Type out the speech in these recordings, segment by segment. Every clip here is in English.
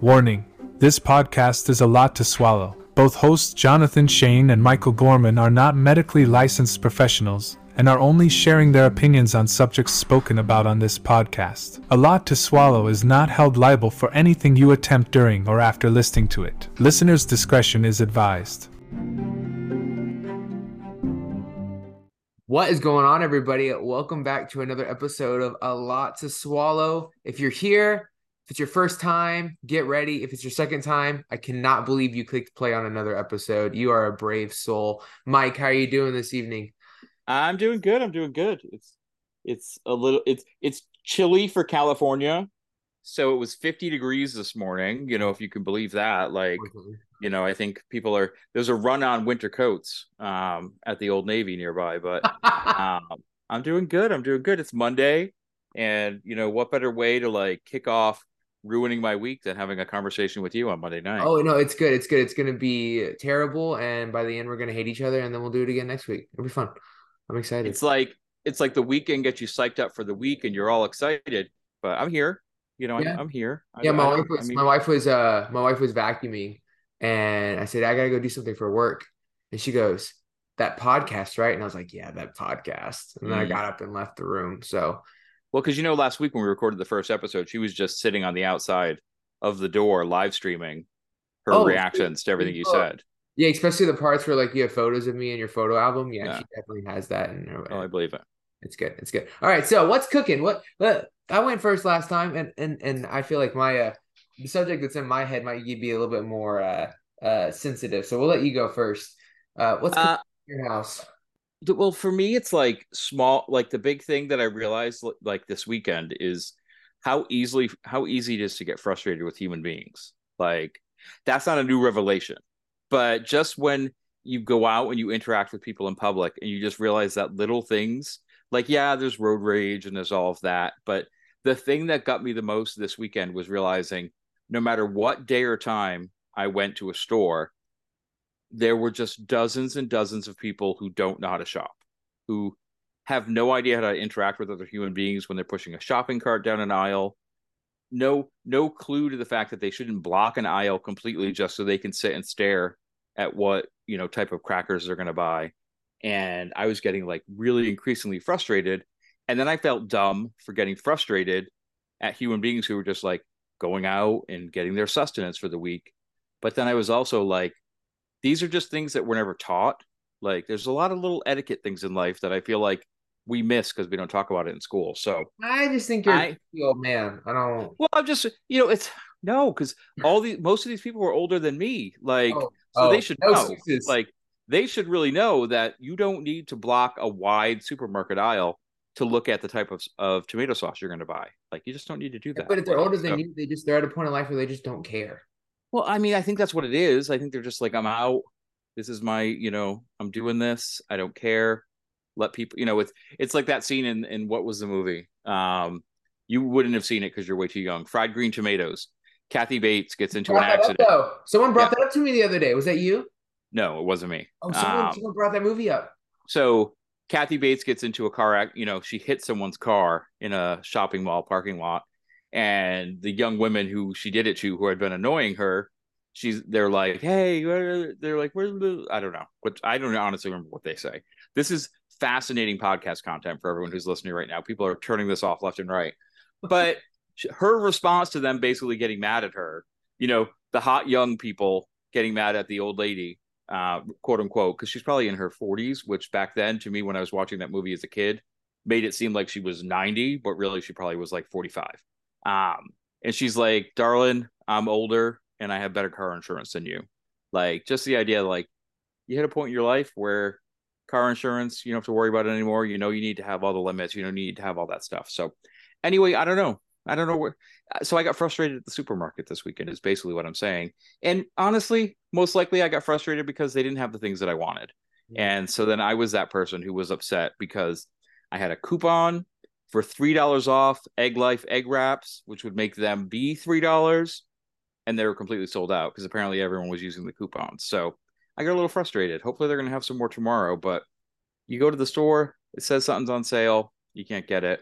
Warning this podcast is a lot to swallow. Both hosts Jonathan Shane and Michael Gorman are not medically licensed professionals and are only sharing their opinions on subjects spoken about on this podcast. A Lot to Swallow is not held liable for anything you attempt during or after listening to it. Listener's discretion is advised. What is going on, everybody? Welcome back to another episode of A Lot to Swallow. If you're here, if it's your first time, get ready. If it's your second time, I cannot believe you clicked play on another episode. You are a brave soul. Mike, how are you doing this evening? I'm doing good. I'm doing good. It's it's a little it's it's chilly for California. So it was 50 degrees this morning, you know, if you can believe that. Like you know, I think people are there's a run on winter coats um, at the Old Navy nearby, but um, I'm doing good. I'm doing good. It's Monday, and you know what better way to like kick off ruining my week than having a conversation with you on Monday night? Oh no, it's good. It's good. It's gonna be terrible, and by the end, we're gonna hate each other, and then we'll do it again next week. It'll be fun. I'm excited. It's like it's like the weekend gets you psyched up for the week, and you're all excited. But I'm here. You know, yeah. I'm, I'm here. Yeah, I, my I, wife was I mean, my wife was uh my wife was vacuuming and I said, I gotta go do something for work. And she goes, That podcast, right? And I was like, Yeah, that podcast. And then mm. I got up and left the room. So well, because you know, last week when we recorded the first episode, she was just sitting on the outside of the door live streaming her oh, reactions to everything you oh. said. Yeah, especially the parts where like you have photos of me in your photo album. Yeah, yeah. she definitely has that in her. Oh, I believe it. It's good. It's good. All right. So what's cooking? What, what I went first last time, and and and I feel like my uh the subject that's in my head might be a little bit more uh uh sensitive. So we'll let you go first. Uh, what's uh, your house? Well, for me, it's like small. Like the big thing that I realized like this weekend is how easily how easy it is to get frustrated with human beings. Like that's not a new revelation, but just when you go out and you interact with people in public and you just realize that little things like yeah there's road rage and there's all of that but the thing that got me the most this weekend was realizing no matter what day or time I went to a store, there were just dozens and dozens of people who don't know how to shop, who have no idea how to interact with other human beings when they're pushing a shopping cart down an aisle. No, no clue to the fact that they shouldn't block an aisle completely just so they can sit and stare at what you know type of crackers they're going to buy. And I was getting like really increasingly frustrated, and then I felt dumb for getting frustrated at human beings who were just like going out and getting their sustenance for the week. But then I was also like, these are just things that we're never taught. Like there's a lot of little etiquette things in life that I feel like we miss because we don't talk about it in school. So I just think you're I, old man. I don't. Well, I'm just you know it's no because all these most of these people were older than me. Like oh, so oh, they should no know. Excuses. Like they should really know that you don't need to block a wide supermarket aisle to look at the type of, of tomato sauce you're going to buy. Like you just don't need to do that. But if they're older than you, they just they're at a point in life where they just don't care. Well, I mean, I think that's what it is. I think they're just like, I'm out. This is my, you know, I'm doing this. I don't care. Let people, you know, it's it's like that scene in in what was the movie? Um, you wouldn't have seen it because you're way too young. Fried green tomatoes. Kathy Bates gets into an accident. Up, Someone brought yeah. that up to me the other day. Was that you? No, it wasn't me. Oh, someone, um, someone brought that movie up. So Kathy Bates gets into a car act. You know, she hits someone's car in a shopping mall parking lot, and the young women who she did it to who had been annoying her she's they're like hey they're like where's the i don't know but i don't honestly remember what they say. This is fascinating podcast content for everyone who's listening right now. People are turning this off left and right. But her response to them basically getting mad at her you know the hot young people getting mad at the old lady uh, quote unquote because she's probably in her 40s which back then to me when i was watching that movie as a kid made it seem like she was 90 but really she probably was like 45 um, and she's like, darling, I'm older and I have better car insurance than you. Like just the idea, like you hit a point in your life where car insurance, you don't have to worry about it anymore. You know, you need to have all the limits, you don't need to have all that stuff. So anyway, I don't know. I don't know where. So I got frustrated at the supermarket this weekend, is basically what I'm saying. And honestly, most likely I got frustrated because they didn't have the things that I wanted. And so then I was that person who was upset because I had a coupon for $3 off Egglife egg wraps, which would make them be $3. And they were completely sold out because apparently everyone was using the coupons. So I got a little frustrated. Hopefully they're going to have some more tomorrow. But you go to the store, it says something's on sale, you can't get it.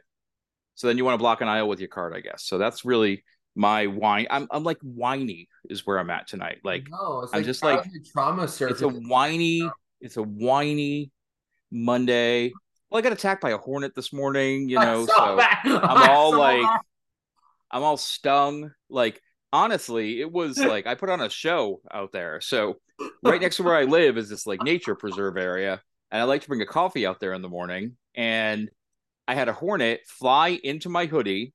So then you want to block an aisle with your card, I guess. So that's really my whine. I'm I'm like whiny is where I'm at tonight. Like no, I'm like just like trauma it's a whiny, it's a whiny Monday. Well, I got attacked by a hornet this morning, you know, so that. I'm all like that. I'm all stung. Like honestly, it was like I put on a show out there. So right next to where I live is this like nature preserve area, and I like to bring a coffee out there in the morning. And I had a hornet fly into my hoodie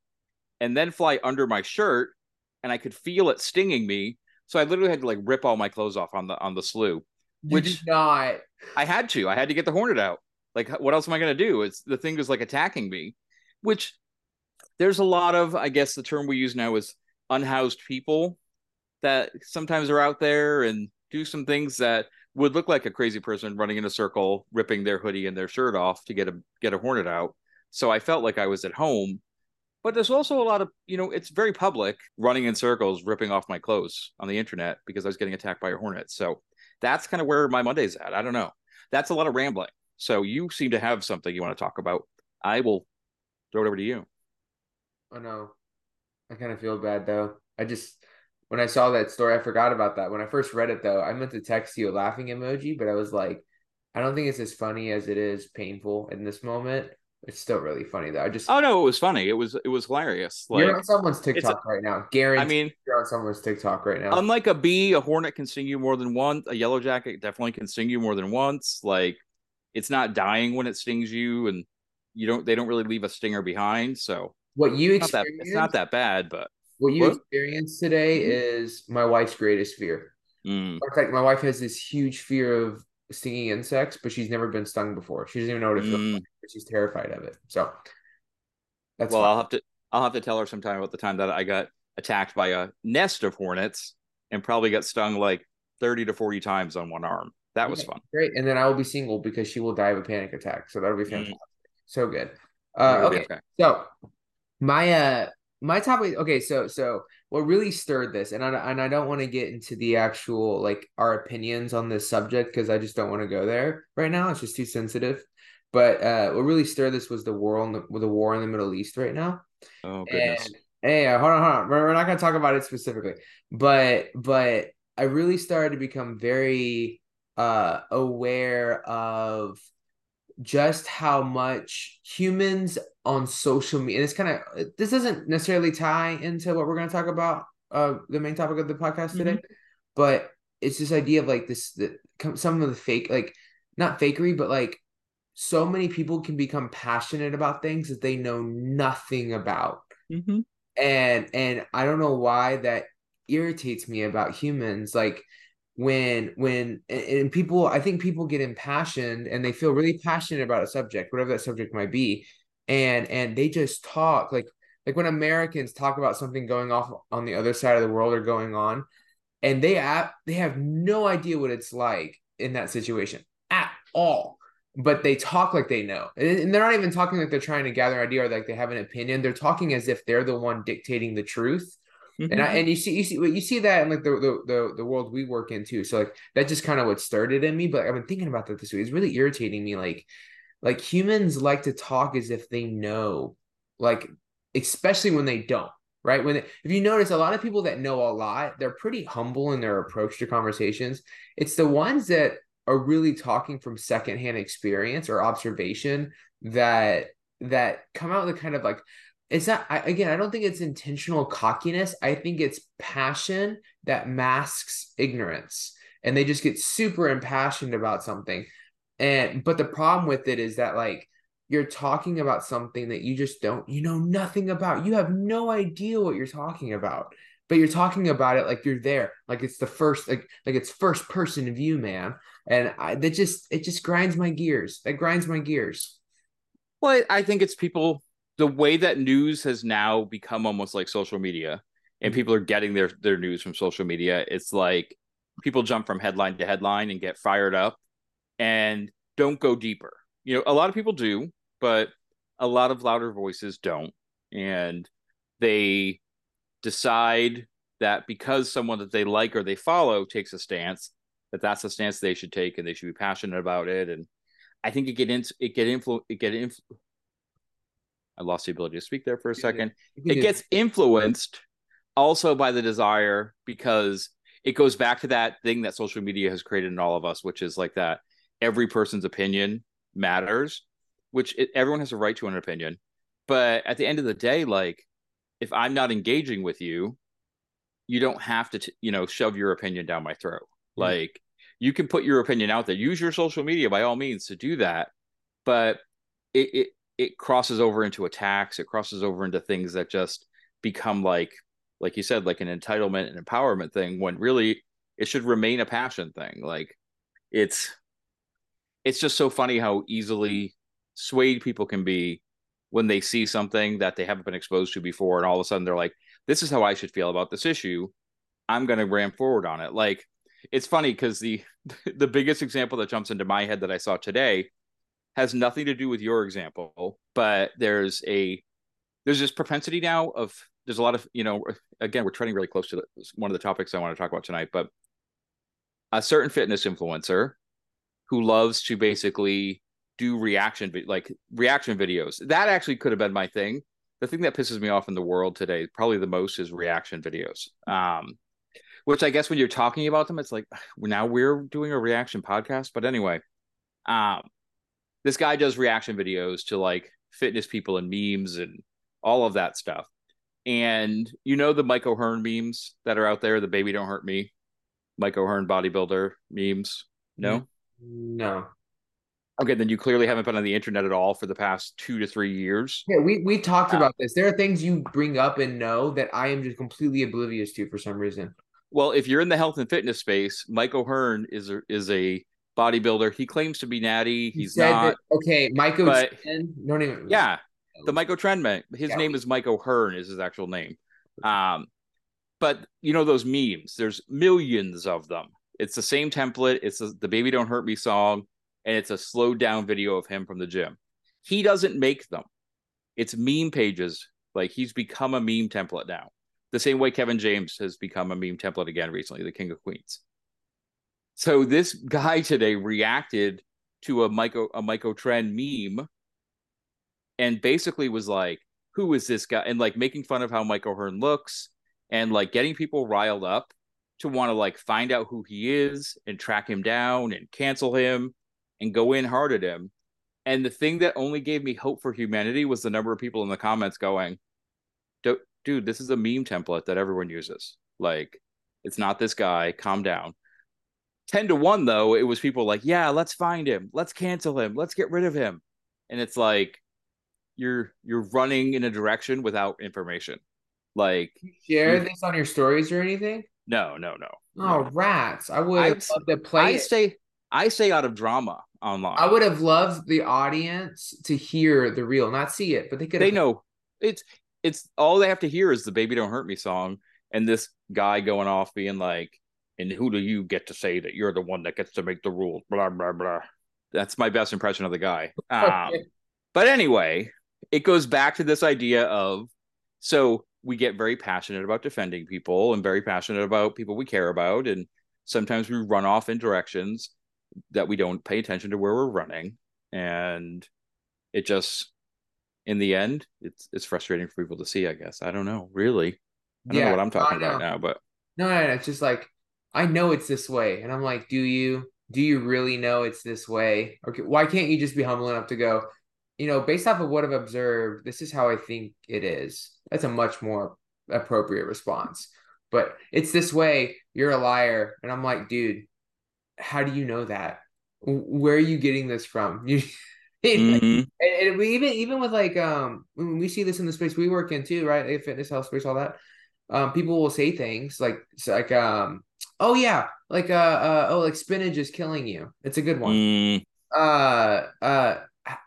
and then fly under my shirt, and I could feel it stinging me. So I literally had to like rip all my clothes off on the on the slough. Which- not. I had to. I had to get the hornet out. Like, what else am I going to do? It's the thing was like attacking me, which there's a lot of, I guess the term we use now is unhoused people that sometimes are out there and do some things that would look like a crazy person running in a circle, ripping their hoodie and their shirt off to get a get a hornet out. So I felt like I was at home. But there's also a lot of, you know, it's very public running in circles, ripping off my clothes on the internet because I was getting attacked by a hornet. So that's kind of where my Monday's at. I don't know. That's a lot of rambling. So you seem to have something you want to talk about. I will throw it over to you. Oh no. I kind of feel bad though. I just when I saw that story, I forgot about that. When I first read it though, I meant to text you a laughing emoji, but I was like, I don't think it's as funny as it is painful in this moment. It's still really funny though. I just Oh no, it was funny. It was it was hilarious. Like you're on someone's TikTok right now. Guarantee I mean, you're on someone's TikTok right now. unlike a bee, a hornet can sting you more than once. A yellow jacket definitely can sting you more than once. Like it's not dying when it stings you, and you don't. They don't really leave a stinger behind. So what you it's not that, it's not that bad, but what you What? experienced today is my wife's greatest fear. mm, In fact, my wife has this huge fear of stinging insects, but she's never been stung before. She doesn't even know what it feels mm. like. She's terrified of it. So that's well. I'll have to I'll have to tell her sometime about the time that I got attacked by a nest of hornets and probably got stung like thirty to forty times on one arm. That was fun. Great. And then I will be single because she will die of a panic attack. So that'll be Mm. fantastic. So good. Uh, It'll okay. So my uh my topic okay, so so what really stirred this, and I and I don't want to get into the actual like our opinions on this subject because I just don't want to go there right now. It's just too sensitive. But uh what really stirred this was the war on the the war in the Middle East right now. Oh goodness. And hey, uh, hold on, hold on. We're, we're not gonna talk about it specifically, but but I really started to become very uh aware of just how much humans on social media and it's kind of this doesn't necessarily tie into what we're going to talk about uh the main topic of the podcast today but it's this idea of like this the, some of the fake like not fakery but like so many people can become passionate about things that they know nothing about Mm-hmm. and and i don't know why that irritates me about humans like when when and, people i think people get impassioned and they feel really passionate about a subject whatever that subject might be and and they just talk like like when americans talk about something going off on the other side of the world or going on and they have they have no idea what it's like in that situation at all but they talk like they know and and they're not even talking like they're trying to gather idea or like they have an opinion they're talking as if they're the one dictating the truth and I, mm-hmm. and you see you see you see that in like the, the the the world we work in too. So like that's just kind of what started in me. But I've been thinking about that this week. It's really irritating me. Like like humans like to talk as if they know, like especially when they don't. Right when if you notice a lot of people that know a lot, they're pretty humble in their approach to conversations. It's the ones that are really talking from secondhand experience or observation that that come out with kind of like it's not I, again i don't think it's intentional cockiness. I think it's passion that masks ignorance and they just get super impassioned about something. And but the problem with it is that like you're talking about something that you just don't you know nothing about. You have no idea what you're talking about but you're talking about it like you're there like it's the first like like it's first person view man. And I, that just it just grinds my gears. That grinds my gears. Well, I think it's people the way that news has now become almost like social media and mm-hmm. people are getting their their news from social media. It's like people jump from headline to headline and get fired up and don't go deeper. You know, a lot of people do, but a lot of louder voices don't. And they decide that because someone that they like or they follow takes a stance, that that's the stance they should take and they should be passionate about it. And I think it get in, it get influ it get influ- I lost the ability to speak there for a second. It gets influenced also by the desire because it goes back to that thing that social media has created in all of us, which is like that every person's opinion matters, which it, everyone has a right to an opinion. But at the end of the day, like if I'm not engaging with you, you don't have to, t- you know, shove your opinion down my throat. Mm-hmm. Like you can put your opinion out there. Use your social media by all means to do that, but it it it crosses over into attacks. It crosses over into things that just become like like you said, like an entitlement and empowerment thing. When really it should remain a passion thing. Like it's it's just so funny how easily swayed people can be when they see something that they haven't been exposed to before and all of a sudden they're like this is how i should feel about this issue i'm going to ram forward on it like it's funny because the the biggest example that jumps into my head that i saw today has nothing to do with your example but there's a there's this propensity now of there's a lot of you know again we're treading really close to the, one of the topics i want to talk about tonight but a certain fitness influencer who loves to basically do reaction like reaction videos. That actually could have been my thing. The thing that pisses me off in the world today, probably the most, is reaction videos. Um, which I guess when you're talking about them, it's like now we're doing a reaction podcast. But anyway, um, this guy does reaction videos to like fitness people and memes and all of that stuff. And you know the Mike O'Hearn memes that are out there, the baby don't hurt me, Mike O'Hearn bodybuilder memes. No, no. Okay, then you clearly haven't been on the internet at all for the past two to three years. Yeah, we we talked uh, about this. There are things you bring up and know that I am just completely oblivious to for some reason. Well, if you're in the health and fitness space, Mike O'Hearn is a, is a bodybuilder. He claims to be natty. He's he not. That, okay, Michael. But, don't even. Yeah, the Michael Trendman. His yeah. name is Mike Hearn. Is his actual name. Um, but you know those memes. There's millions of them. It's the same template. It's a, the "Baby Don't Hurt Me" song and it's a slowed down video of him from the gym. He doesn't make them. It's meme pages. Like he's become a meme template now. The same way Kevin James has become a meme template again recently, the King of Queens. So this guy today reacted to a micro a Michael Trend meme and basically was like, who is this guy? And like making fun of how Michael Hearn looks and like getting people riled up to want to like find out who he is and track him down and cancel him and go in hard at him. And the thing that only gave me hope for humanity was the number of people in the comments going, dude, this is a meme template that everyone uses. Like, it's not this guy. Calm down. 10 to 1, though, it was people like, yeah, let's find him. Let's cancel him. Let's get rid of him. And it's like, you're you're running in a direction without information. Like you share this on your stories or anything? No, no, no. Oh, no. rats! I would love to play. I it. stay. I stay out of drama online. I would have loved the audience to hear the real, not see it, but they could. They know it's it's all they have to hear is the "Baby Don't Hurt Me" song, and this guy going off being like, "And who do you get to say that you're the one that gets to make the rules?" Blah blah blah. That's my best impression of the guy. Um, but anyway, it goes back to this idea of so we get very passionate about defending people and very passionate about people we care about, and sometimes we run off in directions that we don't pay attention to where we're running. And it just in the end it's it's frustrating for people to see i guess. I don't know. Really? I don't yeah, know what i'm talking about now but no, no, no. It's just like i know it's this way and i'm like do you do you really know it's this way okay why can't you just be humble enough to go you know based off of what i've observed this is how i think it is that's a much more appropriate response but it's this way you're a liar and i'm like dude how do you know that? Where are you getting this from? You, mm-hmm. and, we even even with like um when we see this in the space we work in too, right? Like fitness, health space, all that. Um, people will say things like like um oh yeah like uh, uh oh like spinach is killing you. It's a good one. Mm. Uh uh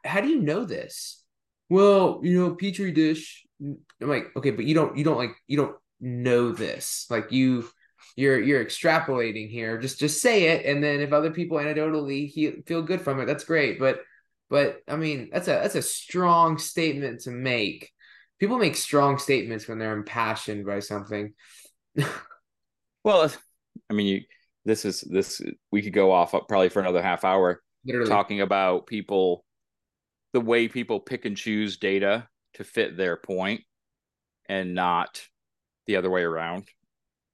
how do you know this? Well, you know, petri dish. I'm like, okay, but you don't you don't like you don't know this. Like you you're you're extrapolating here. Just just say it, and then if other people anecdotally he, feel good from it, that's great. But but I mean that's a that's a strong statement to make. People make strong statements when they're impassioned by something. well, I mean, you this is this we could go off up probably for another half hour Literally. talking about people the way people pick and choose data to fit their point and not the other way around,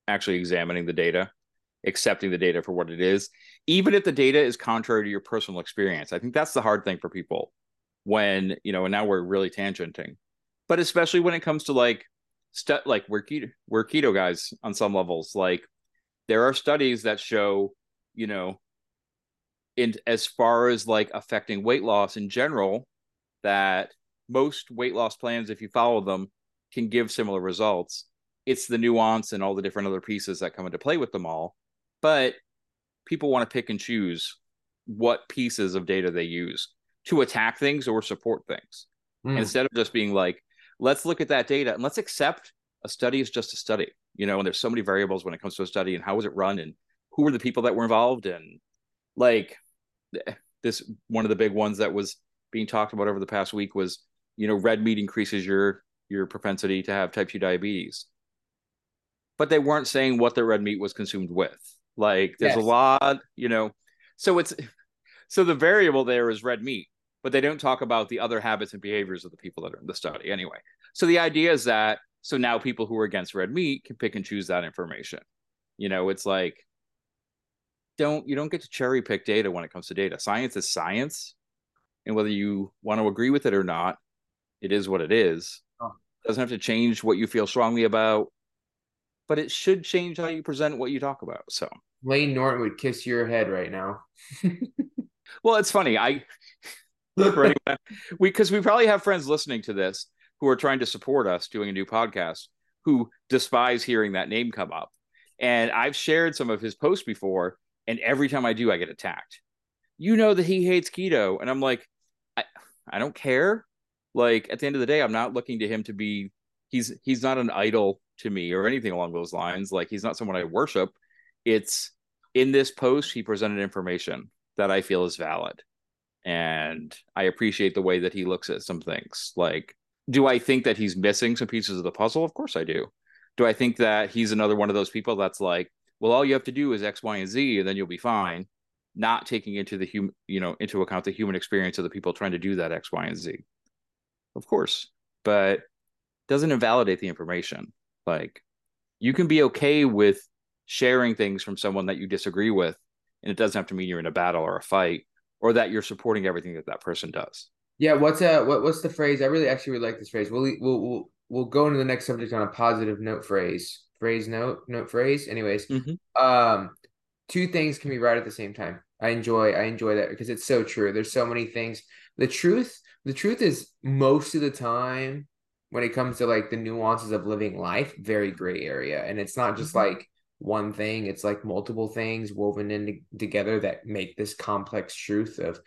actually examining the data, accepting the data for what it is, even if the data is contrary to your personal experience. I think that's the hard thing for people when, you know, and now we're really tangenting, but especially when it comes to like, stu- like we're keto, we're keto guys on some levels. Like there are studies that show, you know, in as far as like affecting weight loss in general, that most weight loss plans, if you follow them, can give similar results. It's the nuance and all the different other pieces that come into play with them all. But people want to pick and choose what pieces of data they use to attack things or support things mm. instead of just being like, let's look at that data and let's accept a study is just a study, you know, and there's so many variables when it comes to a study and how was it run and who were the people that were involved and like this one of the big ones that was being talked about over the past week was you know red meat increases your your propensity to have type 2 diabetes. But they weren't saying what the red meat was consumed with. Like there's yes. a lot you know so it's so the variable there is red meat but they don't talk about the other habits and behaviors of the people that are in the study anyway so the idea is that so now people who are against red meat can pick and choose that information you know it's like don't you don't get to cherry pick data when it comes to data science is science and whether you want to agree with it or not it is what it is. Oh. Doesn't have to change what you feel strongly about, but it should change how you present what you talk about. So Layne Norton would kiss your head right now. well, it's funny. I we because we probably have friends listening to this who are trying to support us doing a new podcast who despise hearing that name come up. And I've shared some of his posts before, and every time I do, I get attacked. You know that he hates keto, and I'm like, I, I don't care. Like at the end of the day i'm not looking to him to be he's he's not an idol to me or anything along those lines. Like he's not someone i worship. It's in this post he presented information that i feel is valid and i appreciate the way that he looks at some things. Like do i think that he's missing some pieces of the puzzle? Of course i do. Do i think that he's another one of those people that's like well all you have to do is x y and z and then you'll be fine not taking into the human you know into account the human experience of the people trying to do that x y and z? Of course, but doesn't invalidate the information. Like you can be okay with sharing things from someone that you disagree with, and it doesn't have to mean you're in a battle or a fight, or that you're supporting everything that that person does. Yeah, what's uh what what's the phrase? I really actually really like this phrase. We'll we'll we'll, we'll go into the next subject on a positive note phrase. Phrase note note phrase. Anyways, mm-hmm. um, two things can be right at the same time. I enjoy I enjoy that because it's so true. There's so many things. The truth the truth is most of the time when it comes to like the nuances of living life, very gray area. And it's not just mm-hmm. like one thing, it's like multiple things woven in together that make this complex truth of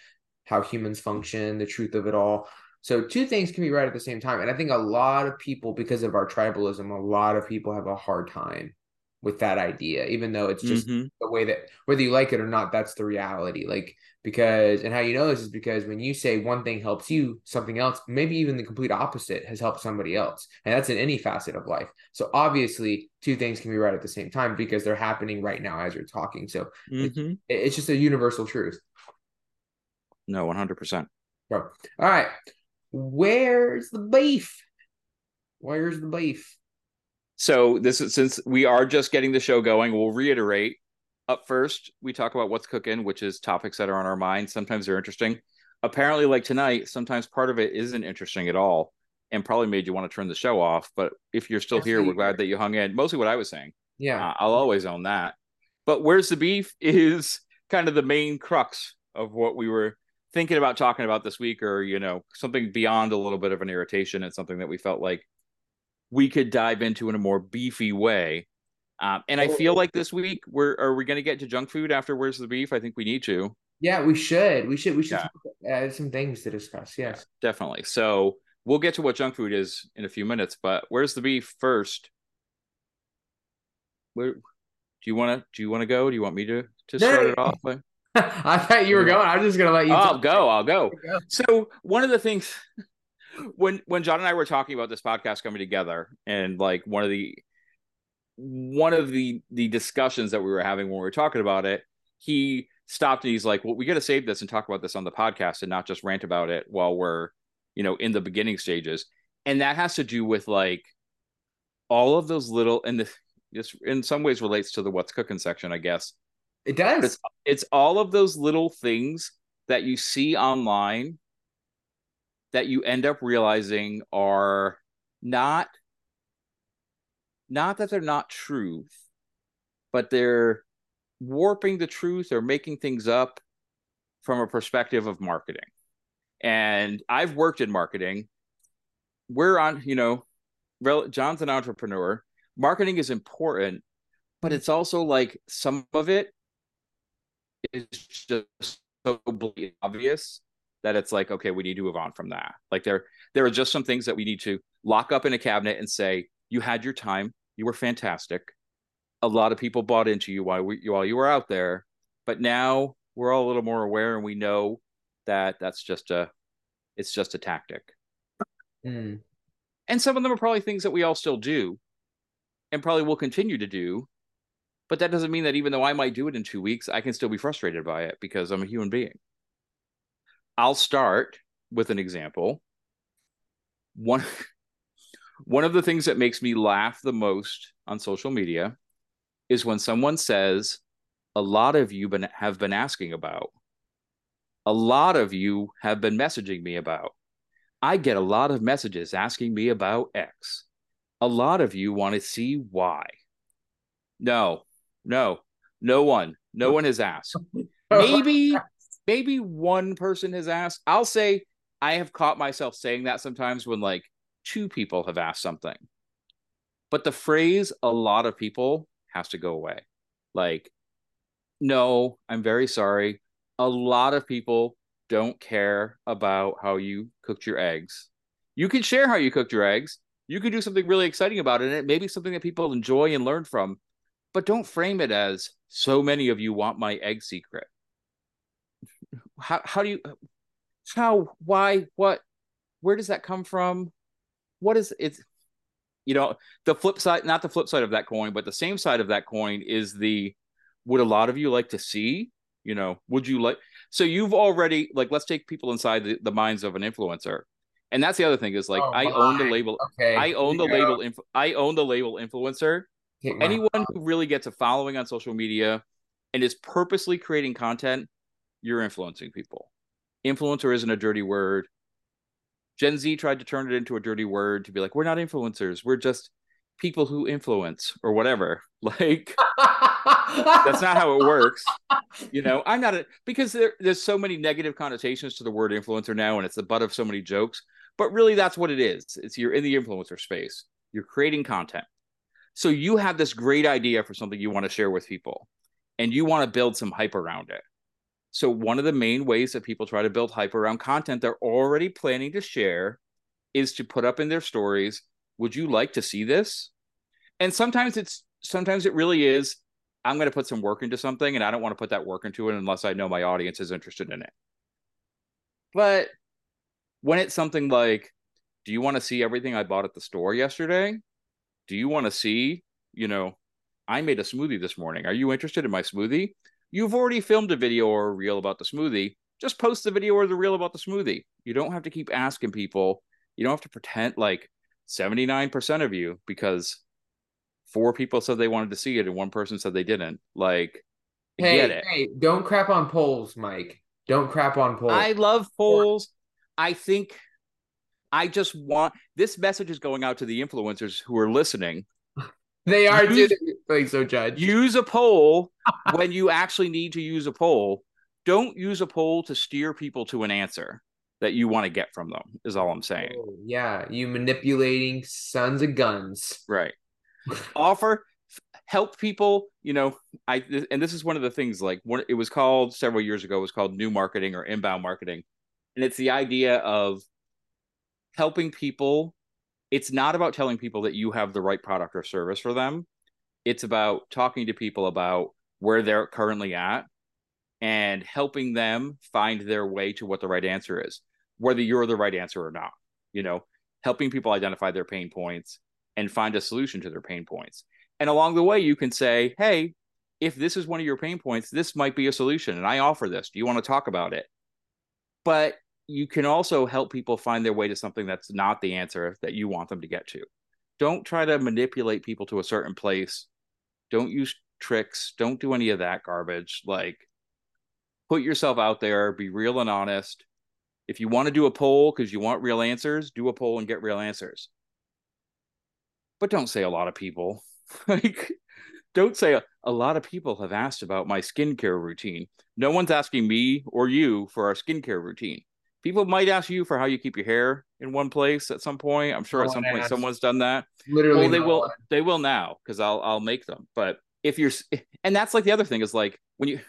how humans function, the truth of it all. So two things can be right at the same time. And I think a lot of people, because of our tribalism, a lot of people have a hard time with that idea, even though it's just mm-hmm. the way that whether you like it or not, that's the reality. Like because and how you know this is because when you say one thing helps you, something else, maybe even the complete opposite has helped somebody else. And that's in any facet of life. So obviously two things can be right at the same time because they're happening right now as you're talking. So mm-hmm. it's, it's just a universal truth. No, 100%. Bro. All right. Where's the beef? Where's the beef? So this is since we are just getting the show going, we'll reiterate. Up first, we talk about what's cooking, which is topics that are on our mind. Sometimes they're interesting. Apparently, like tonight, sometimes part of it isn't interesting at all and probably made you want to turn the show off. But if you're still here, we're glad that you hung in. Mostly what I was saying. Yeah. Uh, I'll always own that. But where's the beef is kind of the main crux of what we were thinking about talking about this week, or, you know, something beyond a little bit of an irritation and something that we felt like we could dive into in a more beefy way. Um, and I feel like this week we're are we going to get to junk food after Where's the Beef? I think we need to. Yeah, we should. We should. We should yeah. add some things to discuss. Yes, yeah, definitely. So we'll get to what junk food is in a few minutes. But where's the beef first? Where do you want to? Do you want to go? Do you want me to to start it off? By? I thought you were going. I'm just gonna let you. I'll go. I'll go. So one of the things when when John and I were talking about this podcast coming together, and like one of the one of the the discussions that we were having when we were talking about it, he stopped and he's like, "Well, we got to save this and talk about this on the podcast and not just rant about it while we're, you know, in the beginning stages." And that has to do with like all of those little and this this in some ways relates to the what's cooking section, I guess. It does. It's, it's all of those little things that you see online that you end up realizing are not not that they're not truth, but they're warping the truth or making things up from a perspective of marketing. And I've worked in marketing. We're on, you know, John's an entrepreneur. Marketing is important, but it's also like some of it is just so obvious that it's like, okay, we need to move on from that. Like there, there are just some things that we need to lock up in a cabinet and say, you had your time, you were fantastic. A lot of people bought into you while we, while you were out there, but now we're all a little more aware and we know that that's just a, it's just a tactic. Mm. And some of them are probably things that we all still do, and probably will continue to do. But that doesn't mean that even though I might do it in two weeks, I can still be frustrated by it because I'm a human being. I'll start with an example. One one of the things that makes me laugh the most on social media is when someone says a lot of you been, have been asking about. A lot of you have been messaging me about. I get a lot of messages asking me about x. A lot of you want to see y. No no no one no one has asked. Maybe maybe one person has asked. I'll say I have caught myself saying that sometimes when like two people have asked something. But the phrase a lot of people has to go away. Like, no, I'm very sorry. A lot of people don't care about how you cooked your eggs. You can share how you cooked your eggs. You can do something really exciting about it. And it may be something that people enjoy and learn from, but don't frame it as so many of you want my egg secret how how do you how why what where does that come from what is it you know the flip side not the flip side of that coin but the same side of that coin is the would a lot of you like to see you know would you like so you've already like let's take people inside the, the minds of an influencer and that's the other thing is like oh, i own the label okay. i own the label inf- i own the label influencer anyone who really gets a following on social media and is purposely creating content you're influencing people. Influencer isn't a dirty word. Gen Z tried to turn it into a dirty word to be like, we're not influencers, we're just people who influence or whatever. Like that's not how it works. You know, I'm not a because there, there's so many negative connotations to the word influencer now, and it's the butt of so many jokes. But really, that's what it is. It's you're in the influencer space. You're creating content. So you have this great idea for something you want to share with people, and you want to build some hype around it. So, one of the main ways that people try to build hype around content they're already planning to share is to put up in their stories, Would you like to see this? And sometimes it's, sometimes it really is, I'm going to put some work into something and I don't want to put that work into it unless I know my audience is interested in it. But when it's something like, Do you want to see everything I bought at the store yesterday? Do you want to see, you know, I made a smoothie this morning. Are you interested in my smoothie? You've already filmed a video or a reel about the smoothie. Just post the video or the reel about the smoothie. You don't have to keep asking people. You don't have to pretend like 79% of you because four people said they wanted to see it and one person said they didn't. Like, hey, hey, don't crap on polls, Mike. Don't crap on polls. I love polls. I think I just want this message is going out to the influencers who are listening they are use, doing so, Judge. Use a poll when you actually need to use a poll. Don't use a poll to steer people to an answer that you want to get from them. Is all I'm saying. Oh, yeah, you manipulating sons of guns. Right. Offer help people. You know, I and this is one of the things. Like, what it was called several years ago. It was called new marketing or inbound marketing, and it's the idea of helping people it's not about telling people that you have the right product or service for them. It's about talking to people about where they're currently at and helping them find their way to what the right answer is, whether you're the right answer or not. You know, helping people identify their pain points and find a solution to their pain points. And along the way, you can say, hey, if this is one of your pain points, this might be a solution. And I offer this. Do you want to talk about it? But you can also help people find their way to something that's not the answer that you want them to get to. don't try to manipulate people to a certain place. Don't use tricks. Don't do any of that garbage. Like, put yourself out there, be real and honest. If you want to do a poll because you want real answers, do a poll and get real answers. But don't say a lot of people. like, don't say a, a lot of people have asked about my skincare routine. No one's asking me or you for our skincare routine. People might ask you for how you keep your hair in one place at some point. I'm sure No at some point someone's done that. Literally, Well, they no will. one. They will now because I'll I'll make them. But if you're, and that's like the other thing is like when you,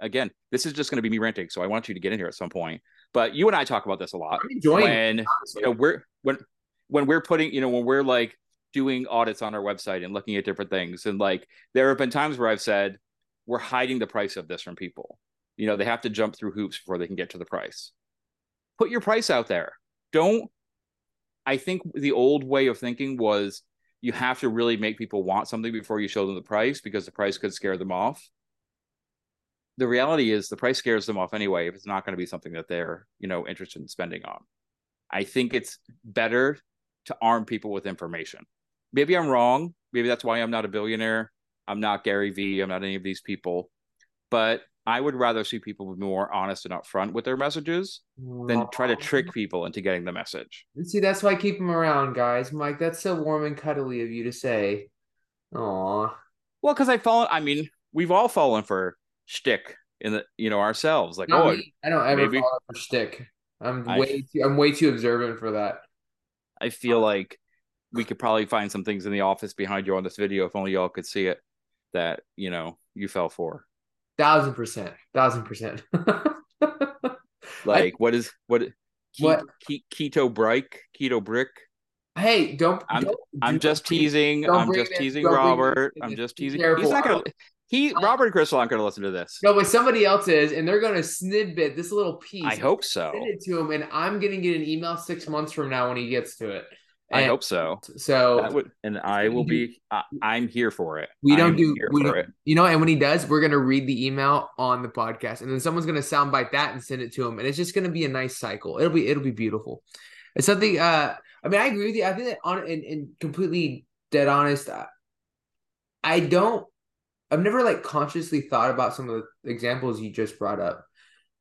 again, this is just going to be me ranting. So I want you to get in here at some point. But you and I talk about this a lot I'm enjoying when honestly. you know we're when when we're putting you know when we're like doing audits on our website and looking at different things and like there have been times where I've said we're hiding the price of this from people. You know, they have to jump through hoops before they can get to the price. Put your price out there. Don't I think the old way of thinking was you have to really make people want something before you show them the price because the price could scare them off. The reality is the price scares them off anyway if it's not going to be something that they're, you know, interested in spending on. I think it's better to arm people with information. Maybe I'm wrong. Maybe that's why I'm not a billionaire. I'm not Gary Vee. I'm not any of these people. But I would rather see people be more honest and upfront with their messages than try to trick people into getting the message. See, that's why I keep them around, guys. Mike, that's so warm and cuddly of you to say. Aw. Well, because I've fallen. I mean, we've all fallen for shtick in the, you know, ourselves. Like, Not oh, me. I don't ever maybe- fall for shtick. I'm I- way too, I'm way too observant for that. I feel like we could probably find some things in the office behind you on this video if only y'all could see it that you know you fell for. Thousand percent. Thousand percent. Like, what is what? Ke- What? Ke- keto brick, keto brick. hey, don't. I'm- don't I'm just teasing. I'm just teasing don't bring this Robert. I'm just teasing. He's not gonna. He Robert and Crystal aren't gonna listen to this. No, but somebody else is, and they're gonna snidbit this little piece. I hope so. Send it to him, and I'm gonna get an email six months from now when he gets to it. I And hope so. So would, and I will be. I, I'm here for it. we don't do we don't, it. you know and when he does we're gonna read the email on the podcast and then someone's gonna soundbite that and send it to him and it's just gonna be a nice cycle it'll be it'll be beautiful it's something uh i mean i agree with you i think that on and, and completely dead honest uh, i don't i've never like consciously thought about some of the examples you just brought up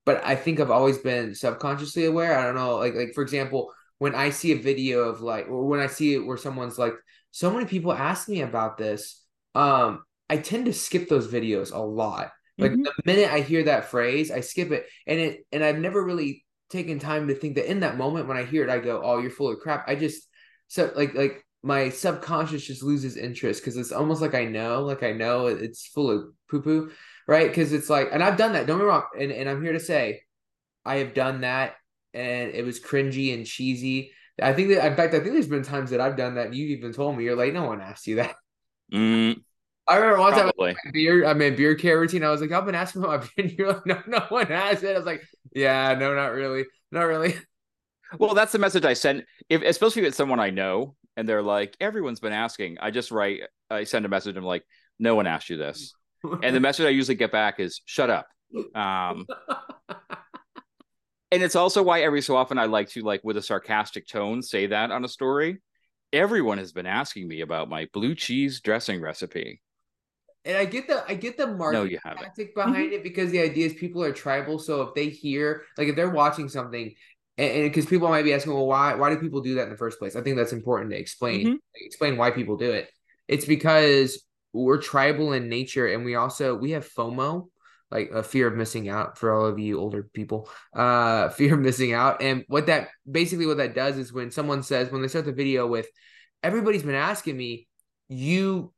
but i think i've always been subconsciously aware i don't know like like for example when i see a video of like or when i see it where someone's like so many people ask me about this um i tend to skip those videos a lot. Like Mhm. the minute i hear that phrase i skip it. And it and i've never really taken time to think that in that moment when i hear it i go oh you're full of crap. I just so like like my subconscious just loses interest because it's almost like i know like i know it's full of poo poo right? Because it's like and i've done that don't me wrong and, and i'm here to say i have done that and it was cringy and cheesy i think that in fact i think there's been times that i've done that and you've even told me you're like no one asked you that Mm, I remember one time probably. my beer, I mean beer care routine. I was like, I've been asking about my beer. And you're like, no, no one has it. I was like, yeah, no, not really, not really. Well, that's the message I send. If especially if it's someone I know and they're like, everyone's been asking. I just write. I send a message. I'm like, no one asked you this. And the message I usually get back is, shut up. Um, and it's also why every so often I like to like with a sarcastic tone say that on a story. Everyone has been asking me about my blue cheese dressing recipe. and I get the I get the marketing you haven't. tactic behind it because the idea is people are tribal. So if they hear like if they're watching something, and because people might be asking, well, why why do people do that in the first place? I think that's important to explain Mhm. explain why people do it. It's because we're tribal in nature, and we also we have FOMO, like a fear of missing out for all of you older people. Uh, fear of missing out, and what that basically what that does is when someone says when they start the video with, everybody's been asking me, you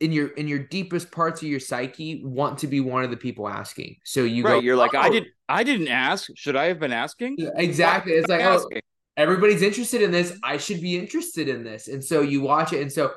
in your in your deepest parts of your psyche want to be one of the people asking. So you right. go, You're like, I "Oh." did I didn't ask. Should I have been asking? Yeah, Exactly. It's like, I oh, everybody's interested in this. I should be interested in this. And so you watch it. And so,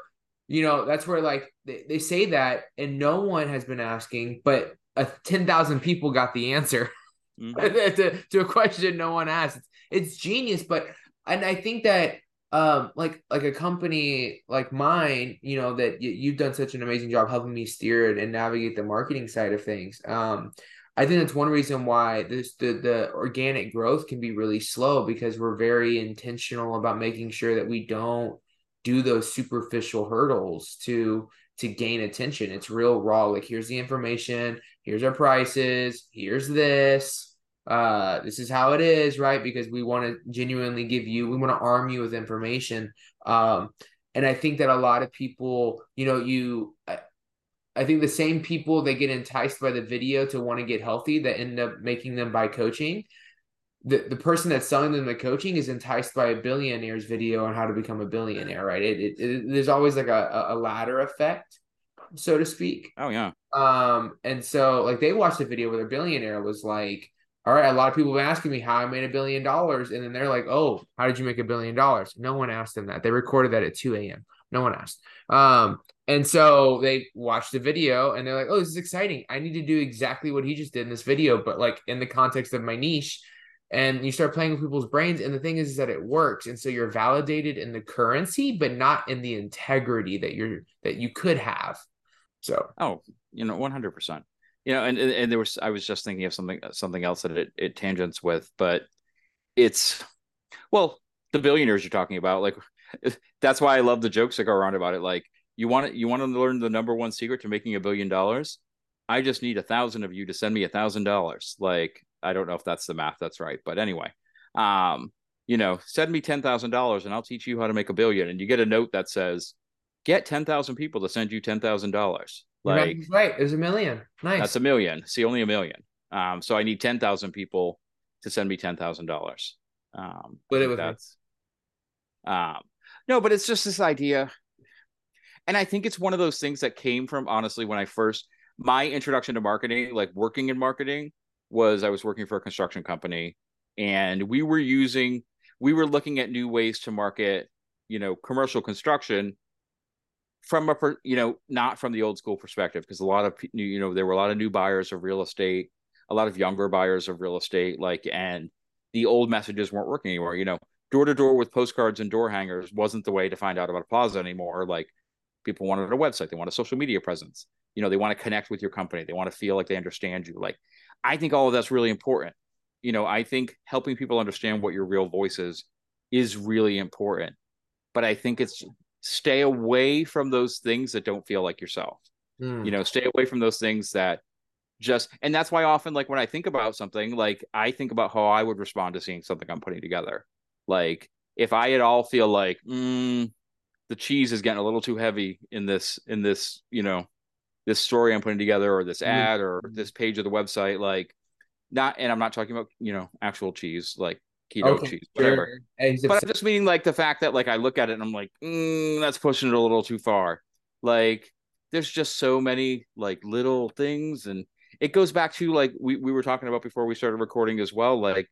you know, that's where like they, they say that and no one has been asking, but uh, 10,000 people got the answer Mhm. to, to a question no one asked. It's, it's genius. But, and I think that, um, like, like a company like mine, you know, that you, you've done such an amazing job helping me steer it and navigate the marketing side of things. Um, I think that's one reason why this the the organic growth can be really slow because we're very intentional about making sure that we don't do those superficial hurdles to to gain attention. It's real raw. Like here's the information, here's our prices, here's this. Uh, this is how it is, right? Because we want to genuinely give you, we want to arm you with information. Um, and I think that a lot of people, you know, you, I, think the same people that get enticed by the video to want to get healthy that end up making them buy coaching the, the person that's selling them the coaching is enticed by a billionaire's video on how to become a billionaire, right? It, it, it, there's always like a, a ladder effect, so to speak. Oh yeah. Um, and so like they watched a video where their billionaire was like, "All right, a lot of people have been asking me how I made a billion dollars," and then they're like, "Oh, how did you make a billion dollars?" No one asked them that. They recorded that at 2 a.m. No one asked. Um, and so they watched the video and they're like, "Oh, this is exciting. I need to do exactly what he just did in this video, but like in the context of my niche." and you start playing with people's brains and the thing is, is that it works and so you're validated in the currency but not in the integrity that you're that you could have so. Oh you know 100% you know and and there was i was just thinking of something something else that it, it tangents with but it's well the billionaires you're talking about like that's why i love the jokes that go around about it. Like you want to you want to learn the number one secret to making a billion dollars? I just need a thousand of you to send me a thousand dollars. Like I don't know if that's the math that's right, but anyway, um, you know, send me ten thousand dollars and I'll teach you how to make a billion. And you get a note that says, get ten thousand people to send you ten thousand dollars. Like right, there's a million. Nice. That's a million. See, only a million. Um, so I need ten thousand people to send me ten thousand dollars. Um, but it was that's um, no, but it's just this idea, and I think it's one of those things that came from honestly when I first my introduction to marketing, like working in marketing, was I was working for a construction company and we were using we were looking at new ways to market, you know, commercial construction from a you know not from the old school perspective because a lot of you know there were a lot of new buyers of real estate, a lot of younger buyers of real estate like and the old messages weren't working anymore, you know. Door to door with postcards and door hangers wasn't the way to find out about a plaza anymore. Like people wanted a website, they want a social media presence. You know, they want to connect with your company. They want to feel like they understand you. Like I think all of that's really important. You know, I think helping people understand what your real voice is is really important. But I think it's stay away from those things that don't feel like yourself. Mm. You know, stay away from those things that just and that's why often like when I think about something, like I think about how I would respond to seeing something I'm putting together. Like if I at all feel like mm, the cheese is getting a little too heavy in this in this, you know, this story I'm putting together or this ad or this page of the website, like not, and I'm not talking about, you know, actual cheese, like keto okay, cheese, whatever. Sure. But I'm just meaning like the fact that like I look at it and I'm like, mm, that's pushing it a little too far. Like there's just so many like little things. And it goes back to like we, we were talking about before we started recording as well. Like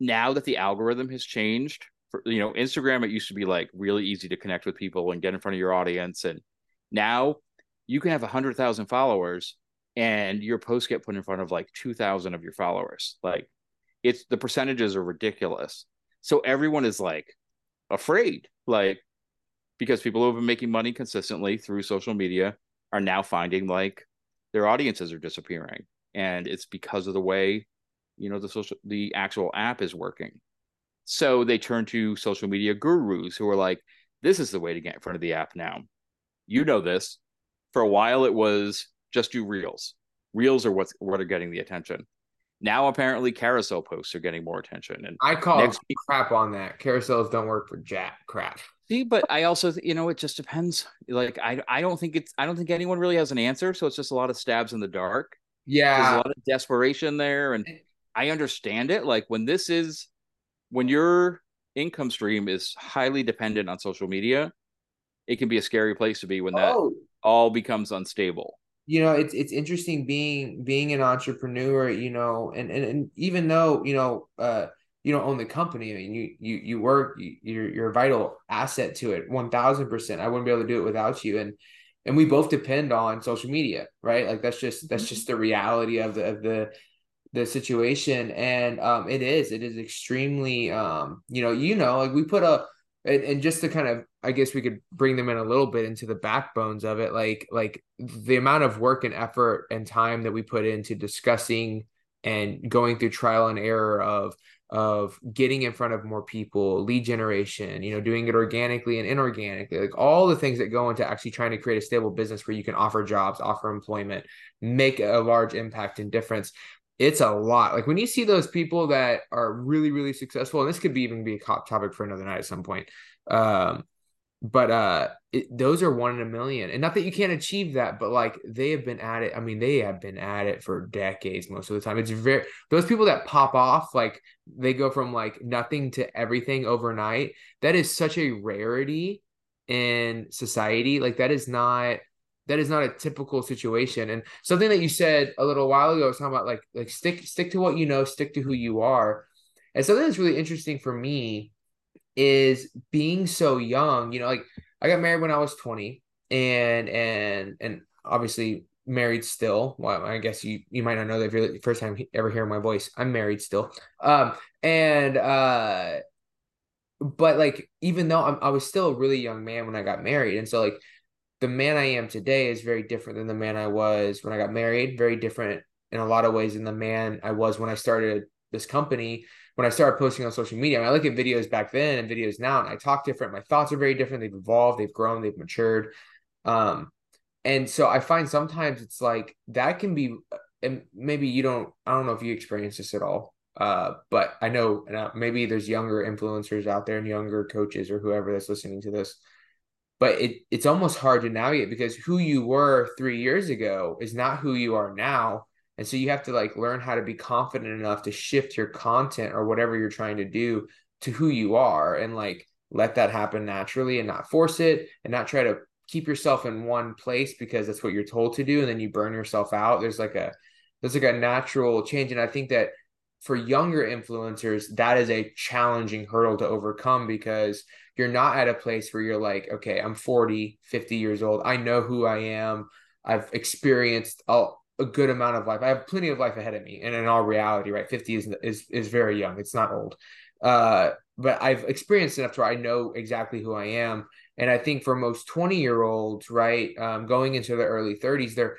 now that the algorithm has changed for, you know, Instagram, it used to be like really easy to connect with people and get in front of your audience. And now you can have a hundred thousand followers and your posts get put in front of like 2000 of your followers like it's the percentages are ridiculous. So everyone is like afraid like because people who have been making money consistently through social media are now finding like their audiences are disappearing. And it's because of the way you know the social the actual app is working. So they turn to social media gurus who are like this is the way to get in front of the app now. You know this. For a while it was just do reels. Reels are what's what are getting the attention. Now apparently carousel posts are getting more attention. And I call next week, crap on that. Carousels don't work for jack crap. See, but I also you know it just depends. Like I I don't think it's I don't think anyone really has an answer. So it's just a lot of stabs in the dark. Yeah. There's a lot of desperation there. And I understand it. Like when this is when your income stream is highly dependent on social media, it can be a scary place to be when that oh, all becomes unstable you know it's it's interesting being being an entrepreneur you know and and, and even though you know uh you don't own the company i mean you you you work you, you're you're a vital asset to it 1000% i wouldn't be able to do it without you. And and we both depend on social media right? Like that's just that's mm-hmm. just the reality of the of the the situation. And um it is it is extremely um you know you know like we put a and, and just to kind of i guess we could bring them in a little bit into the backbones of it like like the amount of work and effort and time that we put into discussing and going through trial and error of of getting in front of more people, lead generation, you know, doing it organically and inorganically, like all the things that go into actually trying to create a stable business where you can offer jobs, offer employment, make a large impact and difference. It's a lot. Like when you see those people that are really, really successful, and this could be even be a topic for another night at some point. Um, but uh it, those are one in a million and not that you can't achieve that but like they have been at it i mean they have been at it for decades most of the time it's very those people that pop off like they go from like nothing to everything overnight that is such a rarity in society like that is not that is not a typical situation and something that you said a little while ago was talking about like like stick stick to what you know stick to who you are and something that's really interesting for me is being so young. You know, like I got married when I was 20 and and and obviously married still. Well, I guess you you might not know that if you're the first time ever hearing my voice. I'm married still. Um and uh but like even though I'm, I was still a really young man when I got married and so like the man I am today is very different than the man I was when I got married, very different in a lot of ways than the man I was when I started this company when I started posting on social media, I, mean, I look at videos back then and videos now, and I talk different. My thoughts are very different. They've evolved, they've grown, they've matured. Um, and so I find sometimes it's like that can be, and maybe you don't, I don't know if you experience this at all. Uh, but I know maybe there's younger influencers out there and younger coaches or whoever that's listening to this. But it it's almost hard to navigate because who you were three years ago is not who you are now. And so you have to like learn how to be confident enough to shift your content or whatever you're trying to do to who you are and like let that happen naturally and not force it and not try to keep yourself in one place because that's what you're told to do. And then you burn yourself out. There's like a there's like a natural change. And I think that for younger influencers that is a challenging hurdle to overcome because you're not at a place where you're like okay, I'm 40, 50 years old. I know who I am. I've experienced all a good amount of life. I have plenty of life ahead of me. And in all reality, right, 50 is is is very young. It's not old. Uh, but I've experienced enough to where I know exactly who I am. And I think for most 20 year olds, right, um, going into the early 30s, they're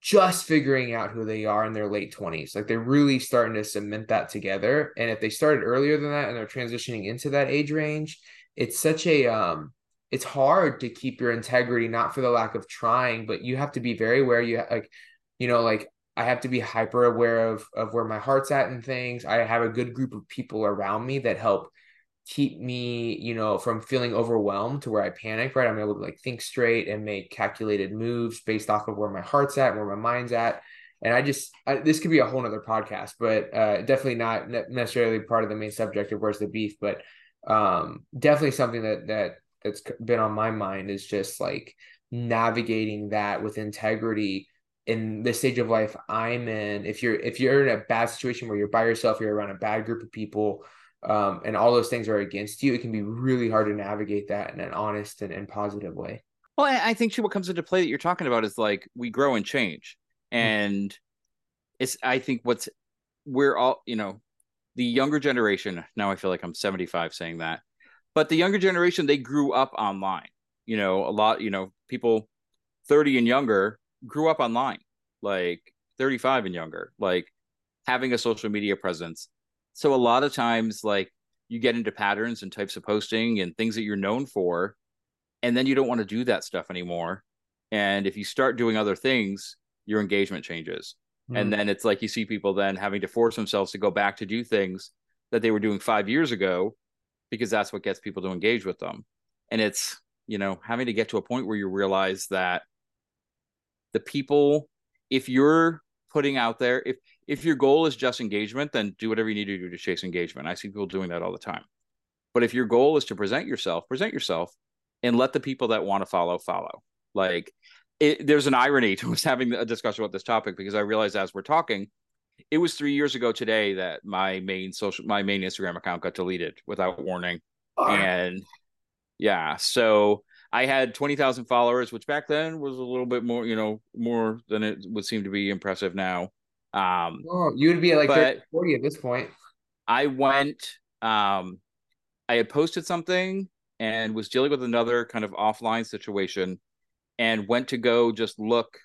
just figuring out who they are in their late 20s. Like they're really starting to cement that together. And if they started earlier than that and they're transitioning into that age range, it's such a um it's hard to keep your integrity, not for the lack of trying, but you have to be very aware. You like you know, like I have to be hyper aware of of where my heart's at and things. I have a good group of people around me that help keep me, you know, from feeling overwhelmed to where I panic, right? I'm able to like think straight and make calculated moves based off of where my heart's at, where my mind's at. And I just, I, this could be a whole nother podcast, but uh, definitely not necessarily part of the main subject of where's the beef, but um, definitely something that, that, that's been on my mind is just like navigating that with integrity in the stage of life I'm in, if you're if you're in a bad situation where you're by yourself, you're around a bad group of people, um, and all those things are against you, it can be really hard to navigate that in an honest and, and positive way. Well, I think what comes into play that you're talking about is like we grow and change, mm-hmm. and mm-hmm. it's I think what's we're all you know the younger generation. Now I feel like I'm 75 saying that, but the younger generation they grew up online. You know, a lot. You know, people 30 and younger grew up online, like 35 and younger, like having a social media presence. So a lot of times, like you get into patterns and types of posting and things that you're known for, and then you don't want to do that stuff anymore. And if you start doing other things, your engagement changes. Mm. And then it's like you see people then having to force themselves to go back to do things that they were doing five years ago because that's what gets people to engage with them. And it's, you know, having to get to a point where you realize that the people if you're putting out there if if your goal is just engagement then do whatever you need to do to chase engagement. I see people doing that all the time. But if your goal is to present yourself present yourself and let the people that want to follow follow. Like it, there's an irony to us having a discussion about this topic because i realized as we're talking it was three years ago today that my main social my main instagram account got deleted without warning. And yeah so I had 20,000 followers, which back then was a little bit more, you know, more than it would seem to be impressive now. Um, oh, you would be like 30, 40 at this point. I went, um, I had posted something and was dealing with another kind of offline situation and went to go just look,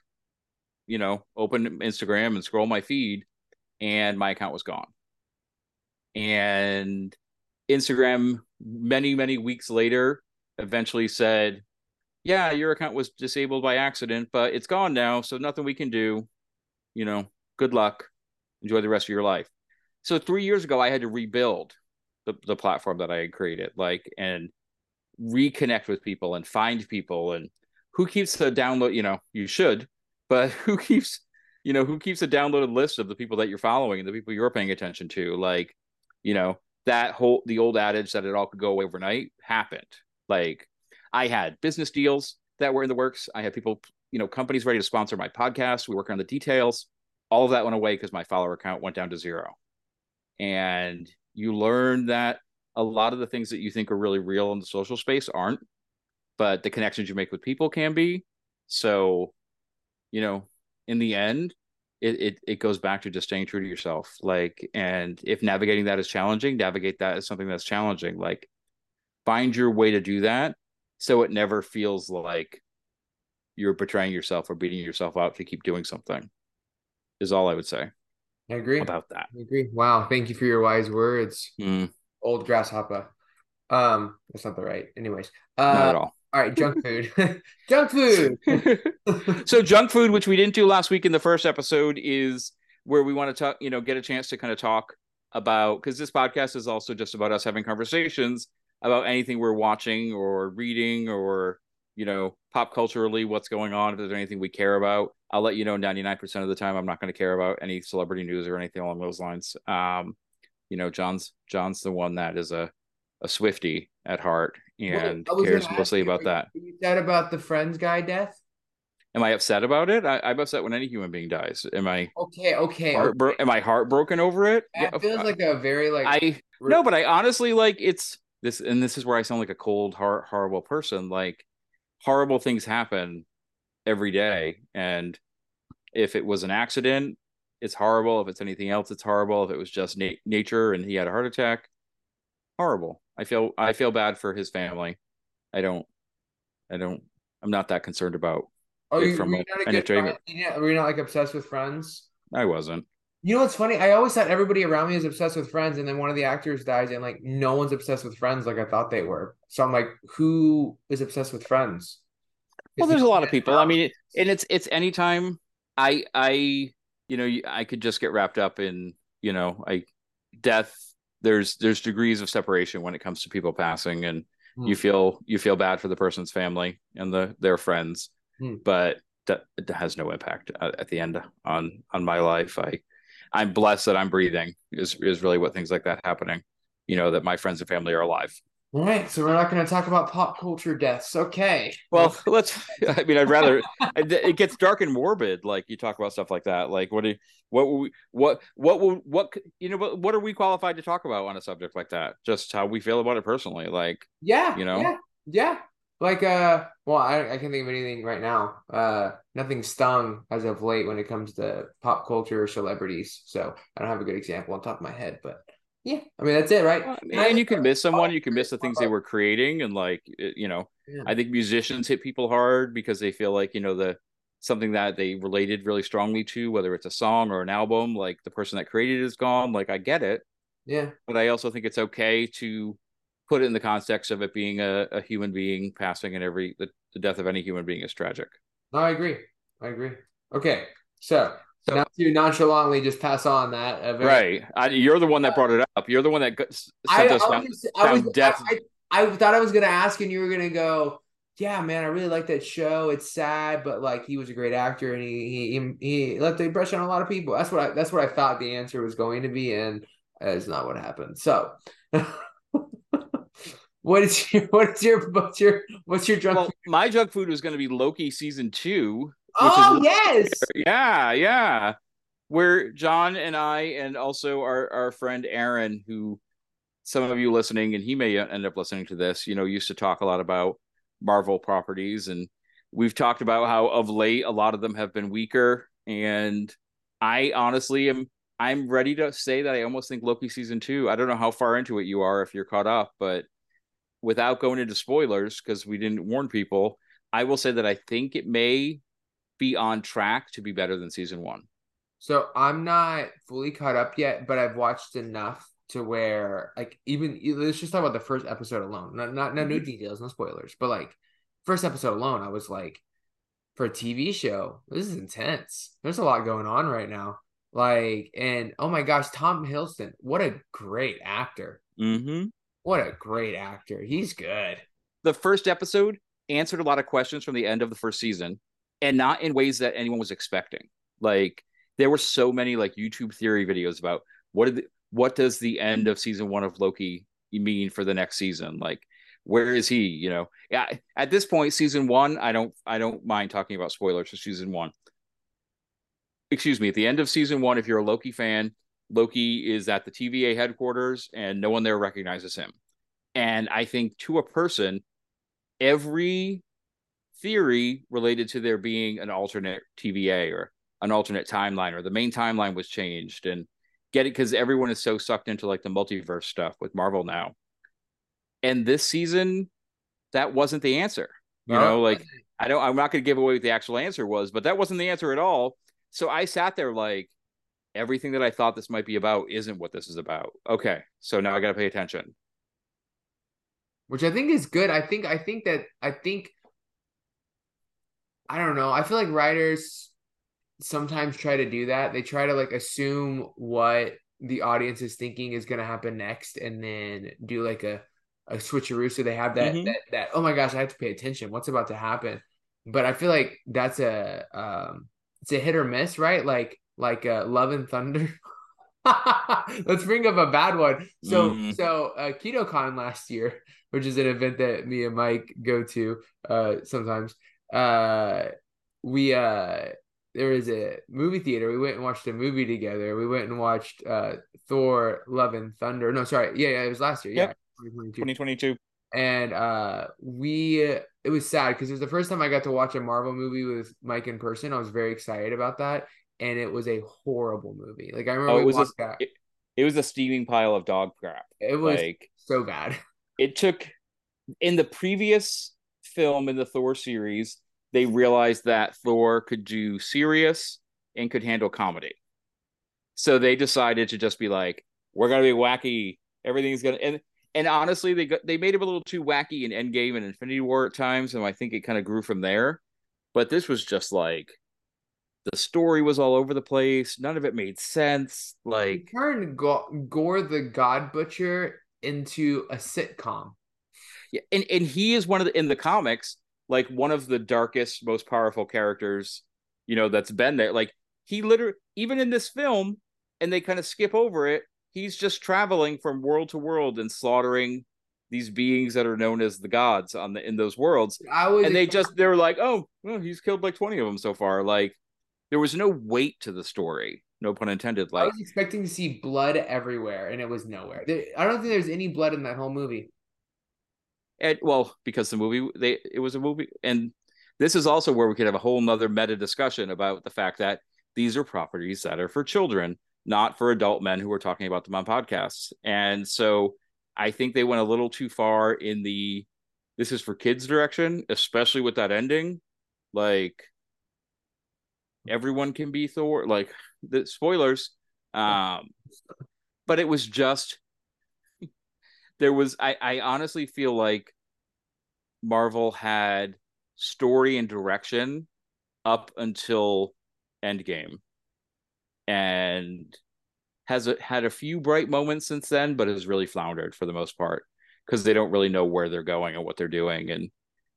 you know, open Instagram and scroll my feed and my account was gone. And Instagram, many, many weeks later, eventually said, Yeah, your account was disabled by accident, but it's gone now. So nothing we can do. You know, good luck. Enjoy the rest of your life. So three years ago, I had to rebuild the, the platform that I had created, like, and reconnect with people and find people and who keeps the download, you know, you should, but who keeps you know who keeps a downloaded list of the people that you're following and the people you're paying attention to like you know that whole the old adage that it all could go away overnight happened like i had business deals that were in the works. I had people you know companies ready to sponsor my podcast. We work on the details. All of that went away because my follower count went down to zero. And you learn that a lot of the things that you think are really real in the social space aren't but the connections you make with people can be. So you know in the end it, it it goes back to just staying true to yourself. Like and if navigating that is challenging navigate that as something that's challenging. Like find your way to do that so it never feels like you're betraying yourself or beating yourself up to keep doing something is all i would say I agree about that I agree. Wow, thank you for your wise words. Mm, Old grasshopper. Um, that's not the right. Anyways, not at uh, all all right, junk food. junk food. so junk food which we didn't do last week in the first episode is where we want to talk you know get a chance to kind of talk about because this podcast is also just about us having conversations about anything we're watching or reading or you know pop culturally what's going on if there's anything we care about i'll let you know 99% of the time i'm not going to care about any celebrity news or anything along those lines um you know john's john's the one that is a a swifty at heart and I cares mostly you, about that You, sad about the Friends guy death? Am I upset about it? I, I'm upset when any human being dies. Am I Okay, okay. heartbro- okay. am I heartbroken over it? That feels like a very like I no, but I honestly like it's this, and this is where I sound like a cold, hor- horrible person. Like horrible things happen every day, and if it was an accident, it's horrible. If it's anything else, it's horrible. If it was just na- nature and he had a heart attack, horrible. I feel I feel bad for his family. I don't. I don't. I'm not that concerned about. Oh, you, from were a- you not a good entertainment- friend? You know, were you not like obsessed with Friends? I wasn't. You know what's funny? I always thought everybody around me is obsessed with Friends, and then one of the actors dies, and like no one's obsessed with Friends like I thought they were. So I'm like, who is obsessed with Friends? Well, there's a lot of people. I mean, and it's it's anytime I I you know I could just get wrapped up in you know I death. There's there's degrees of separation when it comes to people passing, and Hmm. you feel you feel bad for the person's family and the their friends, Hmm. but that, that has no impact at, at the end on on my life. I I'm blessed that I'm breathing. Is is really what things like that happening. You know that my friends and family are alive. All right, so we're not going to talk about pop culture deaths. Okay. Well, let's. I mean, I'd rather. it gets dark and morbid. Like you talk about stuff like that. Like what? Do, you, what? will we, what? What will? What? You know? What? What are we qualified to talk about on a subject like that? Just how we feel about it personally. Like Yeah, You know? yeah, yeah. Like uh, well, I I can't think of anything right now. Uh, nothing stung as of late when it comes to pop culture or celebrities. So I don't have a good example on top of my head, but yeah, I mean that's it, right? and you can miss someone. You can miss the things they were creating, and like you know, Yeah. I think musicians hit people hard because they feel like you know the something that they related really strongly to, whether it's a song or an album. Like the person that created it is gone. Like I get it. Yeah, but I also think it's okay to put it in the context of it being a, a human being passing and every the, the death of any human being is tragic. no, I agree. I agree. Okay, so, So- not to nonchalantly just pass on that. very- Right. I, you're the one that brought it up. You're the one that sent I us was, down. just- I, was death. I, I, I thought I was gonna ask, and you were gonna go. Yeah, man, I really like that show. It's sad, but like he was a great actor, and he he he left the impression on a lot of people. That's what I that's what I thought the answer was going to be, and it's not what happened. So, what is your what is your what's your what's your drunk? Well, my junk food was going to be Loki season two. oh yes, Yeah, yeah. Where John and I, and also our, our friend Aaron, who some of you listening, and he may end up listening to this, you know, used to talk a lot about Marvel properties. And we've talked about how of late a lot of them have been weaker. And I honestly am I'm ready to say that I almost think Loki season two. I don't know how far into it you are if you're caught up, but without going into spoilers, because we didn't warn people, I will say that I think it may be on track to be better than season one. So I'm not fully caught up yet, but I've watched enough to where like even let's just talk about the first episode alone. Not not no, no mm-hmm. details, no spoilers, but like first episode alone, I was like, for a TV show, this is intense. There's a lot going on right now. Like, and oh my gosh, Tom Hiddleston, what a great actor. Mm-hmm. What a great actor. He's good. The first episode answered a lot of questions from the end of the first season, and not in ways that anyone was expecting. Like, there were so many like YouTube theory videos about what did the, what does the end of season one of Loki mean for the next season? Like, where is he? You know, yeah. At this point, season one, I don't I don't mind talking about spoilers for season one. Excuse me. At the end of season one, if you're a Loki fan, Loki is at the TVA headquarters, and no one there recognizes him. And I think to a person, every theory related to there being an alternate TVA or an alternate timeline or the main timeline was changed and get it because everyone is so sucked into like the multiverse stuff with Marvel now. And this season, that wasn't the answer. You no. know, like I don't I'm not gonna give away what the actual answer was, but that wasn't the answer at all. So I sat there like everything that I thought this might be about isn't what this is about. Okay, so now I gotta pay attention. Which I think is good. I think I think that I think I don't know. I feel like writers sometimes try to do that. They try to like assume what the audience is thinking is going to happen next and then do like a a switcheroo so they have that, mm-hmm. that that oh my gosh i have to pay attention what's about to happen but i feel like that's a um it's a hit or miss right like like uh love and thunder let's bring up a bad one so mm-hmm. so uh KetoCon last year which is an event that me and mike go to uh sometimes uh we uh there was a movie theater. We went and watched a movie together. We went and watched uh Thor Love and Thunder. No, sorry. Yeah, yeah, it was last year. Yep. Yeah. 2022. 2022. And uh we it was sad because it was the first time I got to watch a Marvel movie with Mike in person. I was very excited about that. And it was a horrible movie. Like I oh, remember oh, it was a, it, it, was a steaming pile of dog crap. It was like so bad. It took in the previous film in the Thor series, they realized that Thor could do serious and could handle comedy. So they decided to just be like, we're gonna be wacky. Everything's gonna and and honestly, they got they made him a little too wacky in Endgame and Infinity War at times, and I think it kind of grew from there. But this was just like the story was all over the place. None of it made sense. Like turned Gorr the God Butcher into a sitcom. Yeah, and and he is one of the in the comics like one of the darkest, most powerful characters, you know, that's been there. Like he literally, even in this film, and they kind of skip over it, he's just traveling from world to world and slaughtering these beings that are known as the gods on the in those worlds. and they just they're like, oh, well, he's killed like twenty of them so far. Like there was no weight to the story. No pun intended. Like I was expecting to see blood everywhere, and it was nowhere. I don't think there's any blood in that whole movie and well because the movie they it was a movie and this is also where we could have a whole nother meta discussion about the fact that these are properties that are for children not for adult men who are talking about them on podcasts and so i think they went a little too far in the this is for kids direction especially with that ending like everyone can be thor like the spoilers um but it was just there was I, I honestly feel like Marvel had story and direction up until Endgame, and has a, had a few bright moments since then, but has really floundered for the most part because they don't really know where they're going and what they're doing, and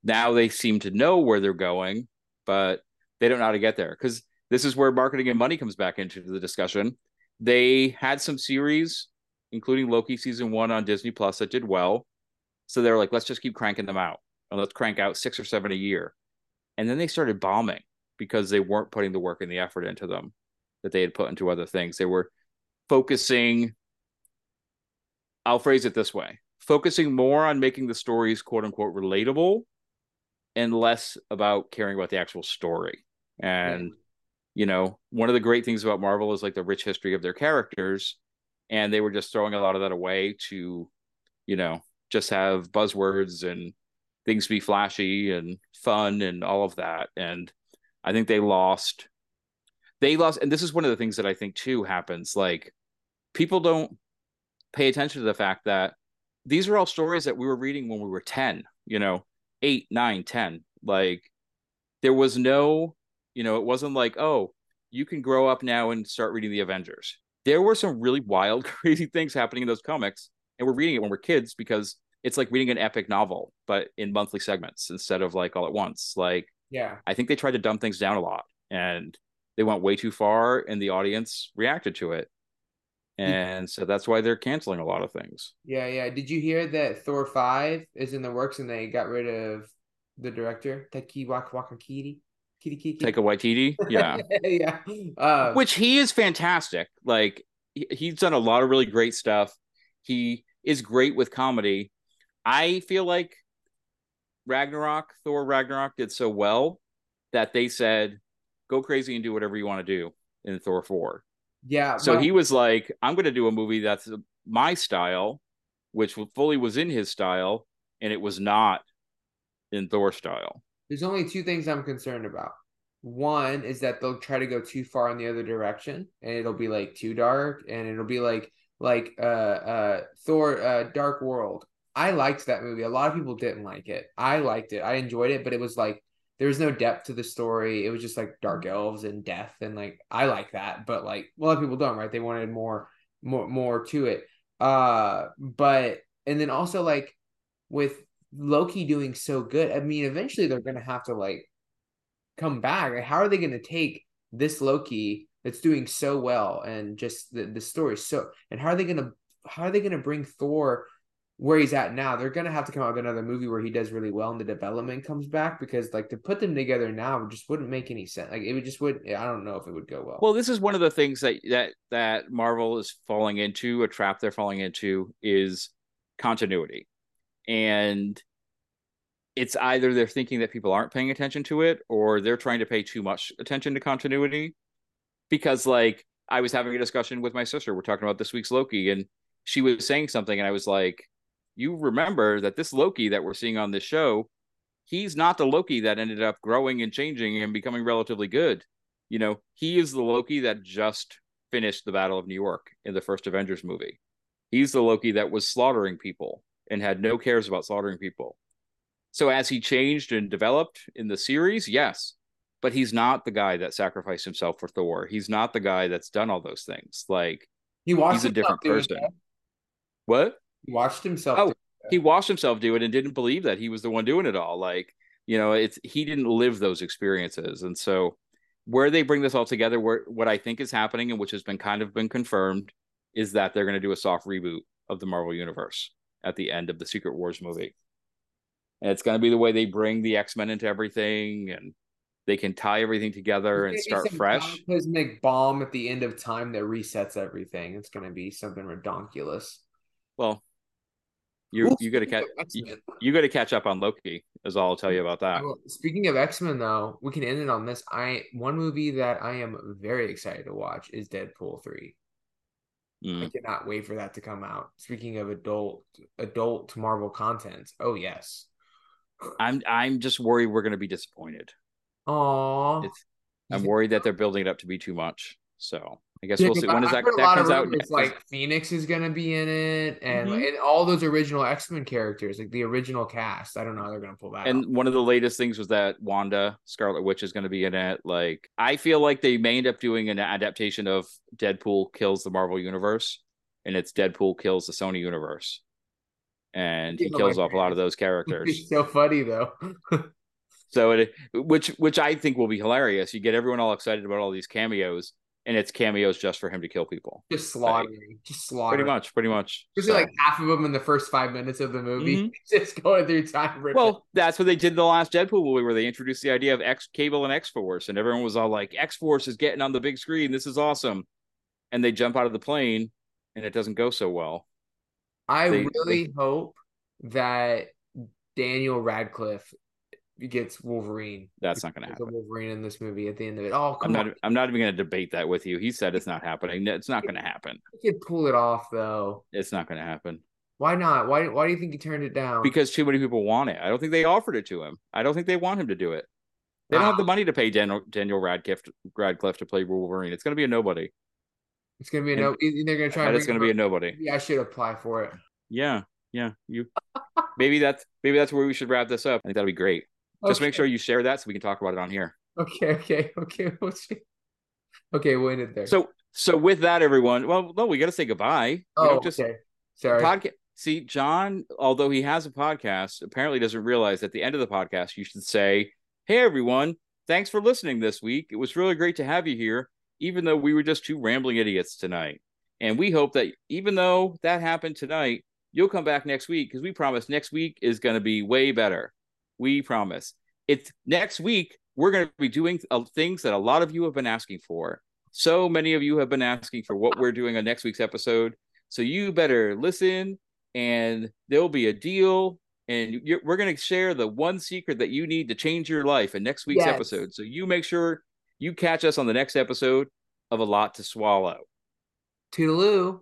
now they seem to know where they're going, but they don't know how to get there because this is where marketing and money comes back into the discussion. They had some series including Loki season one on Disney Plus that did well. So they're like, let's just keep cranking them out and let's crank out six or seven a year. And then they started bombing because they weren't putting the work and the effort into them that they had put into other things. They were focusing, I'll phrase it this way focusing more on making the stories quote unquote relatable and less about caring about the actual story. And, you know, one of the great things about Marvel is like the rich history of their characters and they were just throwing a lot of that away to you know just have buzzwords and things be flashy and fun and all of that. And i think they lost they lost and this is one of the things that i think too happens. Like people don't pay attention to the fact that these are all stories that we were reading when we were 10, you know, eight, nine, 10. Like there was no, you know, it wasn't like, oh, you can grow up now and start reading the Avengers. There were some really wild, crazy things happening in those comics. And we're reading it when we're kids because it's like reading an epic novel, but in monthly segments instead of like all at once. Like, yeah, I think they tried to dumb things down a lot and they went way too far and the audience reacted to it. And so that's why they're canceling a lot of things. Yeah, yeah. Did you hear that Thor 5 is in the works and they got rid of the director, Taiki Wakakiti? Kiki. Taika Waititi, yeah, yeah. Um, Which he is fantastic. Like he's done a lot of really great stuff. He is great with comedy. I feel like Ragnarok, Thor Ragnarok did so well that they said, go crazy and do whatever you want to do in Thor 4. Yeah. So he was like, I'm going to do a movie that's my style, which fully was in his style, and it was not in Thor style. There's only two things I'm concerned about. One is that they'll try to go too far in the other direction, and it'll be like too dark, and it'll be like like uh uh Thor uh Dark World. I liked that movie. A lot of people didn't like it. I liked it. I enjoyed it, but it was like there was no depth to the story. It was just like dark elves and death, and like I like that, but like a lot of people don't, right? They wanted more, more, more to it. Uh, but and then also like with Loki doing so good, I mean, eventually they're gonna have to like come back. How are they gonna take this Loki that's doing so well and just the the story so and how are they gonna how are they gonna bring Thor where he's at now, they're gonna have to come out with another movie where he does really well and the development comes back because like to put them together now just wouldn't make any sense. Like it would just would I don't know if it would go well. Well, this is one of the things that that that Marvel is falling into, a trap they're falling into is continuity. And it's either they're thinking that people aren't paying attention to it or they're trying to pay too much attention to continuity. Because like I was having a discussion with my sister, we're talking about this week's Loki and she was saying something and I was like you remember that this Loki that we're seeing on this show, he's not the Loki that ended up growing and changing and becoming relatively good. You know, he is the Loki that just finished the Battle of New York in the first Avengers movie. He's the Loki that was slaughtering people and had no cares about slaughtering people. So as he changed and developed in the series, yes, but he's not the guy that sacrificed himself for Thor. He's not the guy that's done all those things. Like he he's a different person. What? He watched himself. Oh, he watched himself do it and didn't believe that he was the one doing it all. Like, you know, it's he didn't live those experiences. And so where they bring this all together, where what I think is happening and which has been kind of been confirmed is that they're going to do a soft reboot of the Marvel universe at the end of the Secret Wars movie. And it's going to be the way they bring the X-Men into everything and they can tie everything together and start fresh. Cosmic bomb at the end of time that resets everything. It's going to be something redonkulous. Well, you you got to catch you, you got to catch up on Loki. Is all I'll tell you about that. Well, speaking of X Men, though, we can end it on this. I one movie that I am very excited to watch is Deadpool three. Mm. I cannot wait for that to come out. Speaking of adult adult Marvel content, oh yes. I'm I'm just worried we're going to be disappointed. Oh, I'm worried that they're building it up to be too much. So I guess yeah, we'll see. When does that, that comes out? Like Phoenix is gonna be in it, and mm-hmm. and all those original X Men characters, like the original cast. I don't know how they're gonna pull that. And out. one of the latest things was that Wanda Scarlet Witch is gonna be in it. Like I feel like they may end up doing an adaptation of Deadpool kills the Marvel universe, and it's Deadpool kills the Sony universe, and he kills off a lot of those characters. So funny though. so it, which which I think will be hilarious. You get everyone all excited about all these cameos and it's cameos just for him to kill people. Just slaughtering, like, just slaughtering. Pretty much, pretty much. Just so. like half of them in the first five minutes of the movie, mm-hmm. just going through time. Ripping. Well, that's what they did in the last Deadpool movie, where they introduced the idea of X Cable and X Force, and everyone was all like, "X Force is getting on the big screen. This is awesome." And they jump out of the plane, and it doesn't go so well. I they, really they... hope that Daniel Radcliffe gets Wolverine. That's not going to happen. Wolverine in this movie at the end of it. Oh, I'm not. On. I'm not even going to debate that with you. He said it's not happening. It's not going to happen. He could pull it off though. It's not going to happen. Why not? Why? Why do you think he turned it down? Because too many people want it. I don't think they offered it to him. I don't think they want him to do it. They don't have the ah. money to pay Daniel Daniel Radcliffe Radcliffe to play Wolverine. It's going to be a nobody. It's gonna be a And- no. They're gonna try. And and it's going to be a nobody. Yeah, I should apply for it. Yeah, yeah. You maybe that's maybe that's where we should wrap this up. I think that'd be great. Just make sure you share that so we can talk about it on here. Okay, okay, okay. We'll see. Okay, we'll end it there. So so with that, everyone. Well, no, we got to say goodbye. Oh, don't just okay. Sorry. podcast. See, John, although he has a podcast, apparently doesn't realize at the end of the podcast you should say, "Hey, everyone, thanks for listening this week. It was really great to have you here, even though we were just two rambling idiots tonight. And we hope that even though that happened tonight, you'll come back next week because we promise next week is going to be way better. We promise. It's next week. We're going to be doing uh, things that a lot of you have been asking for. So many of you have been asking for what we're doing on next week's episode. So you better listen, and there'll be a deal. And you're, we're going to share the one secret that you need to change your life in next week's Yes. episode. So you make sure you catch us on the next episode of A Lot to Swallow. Toodaloo.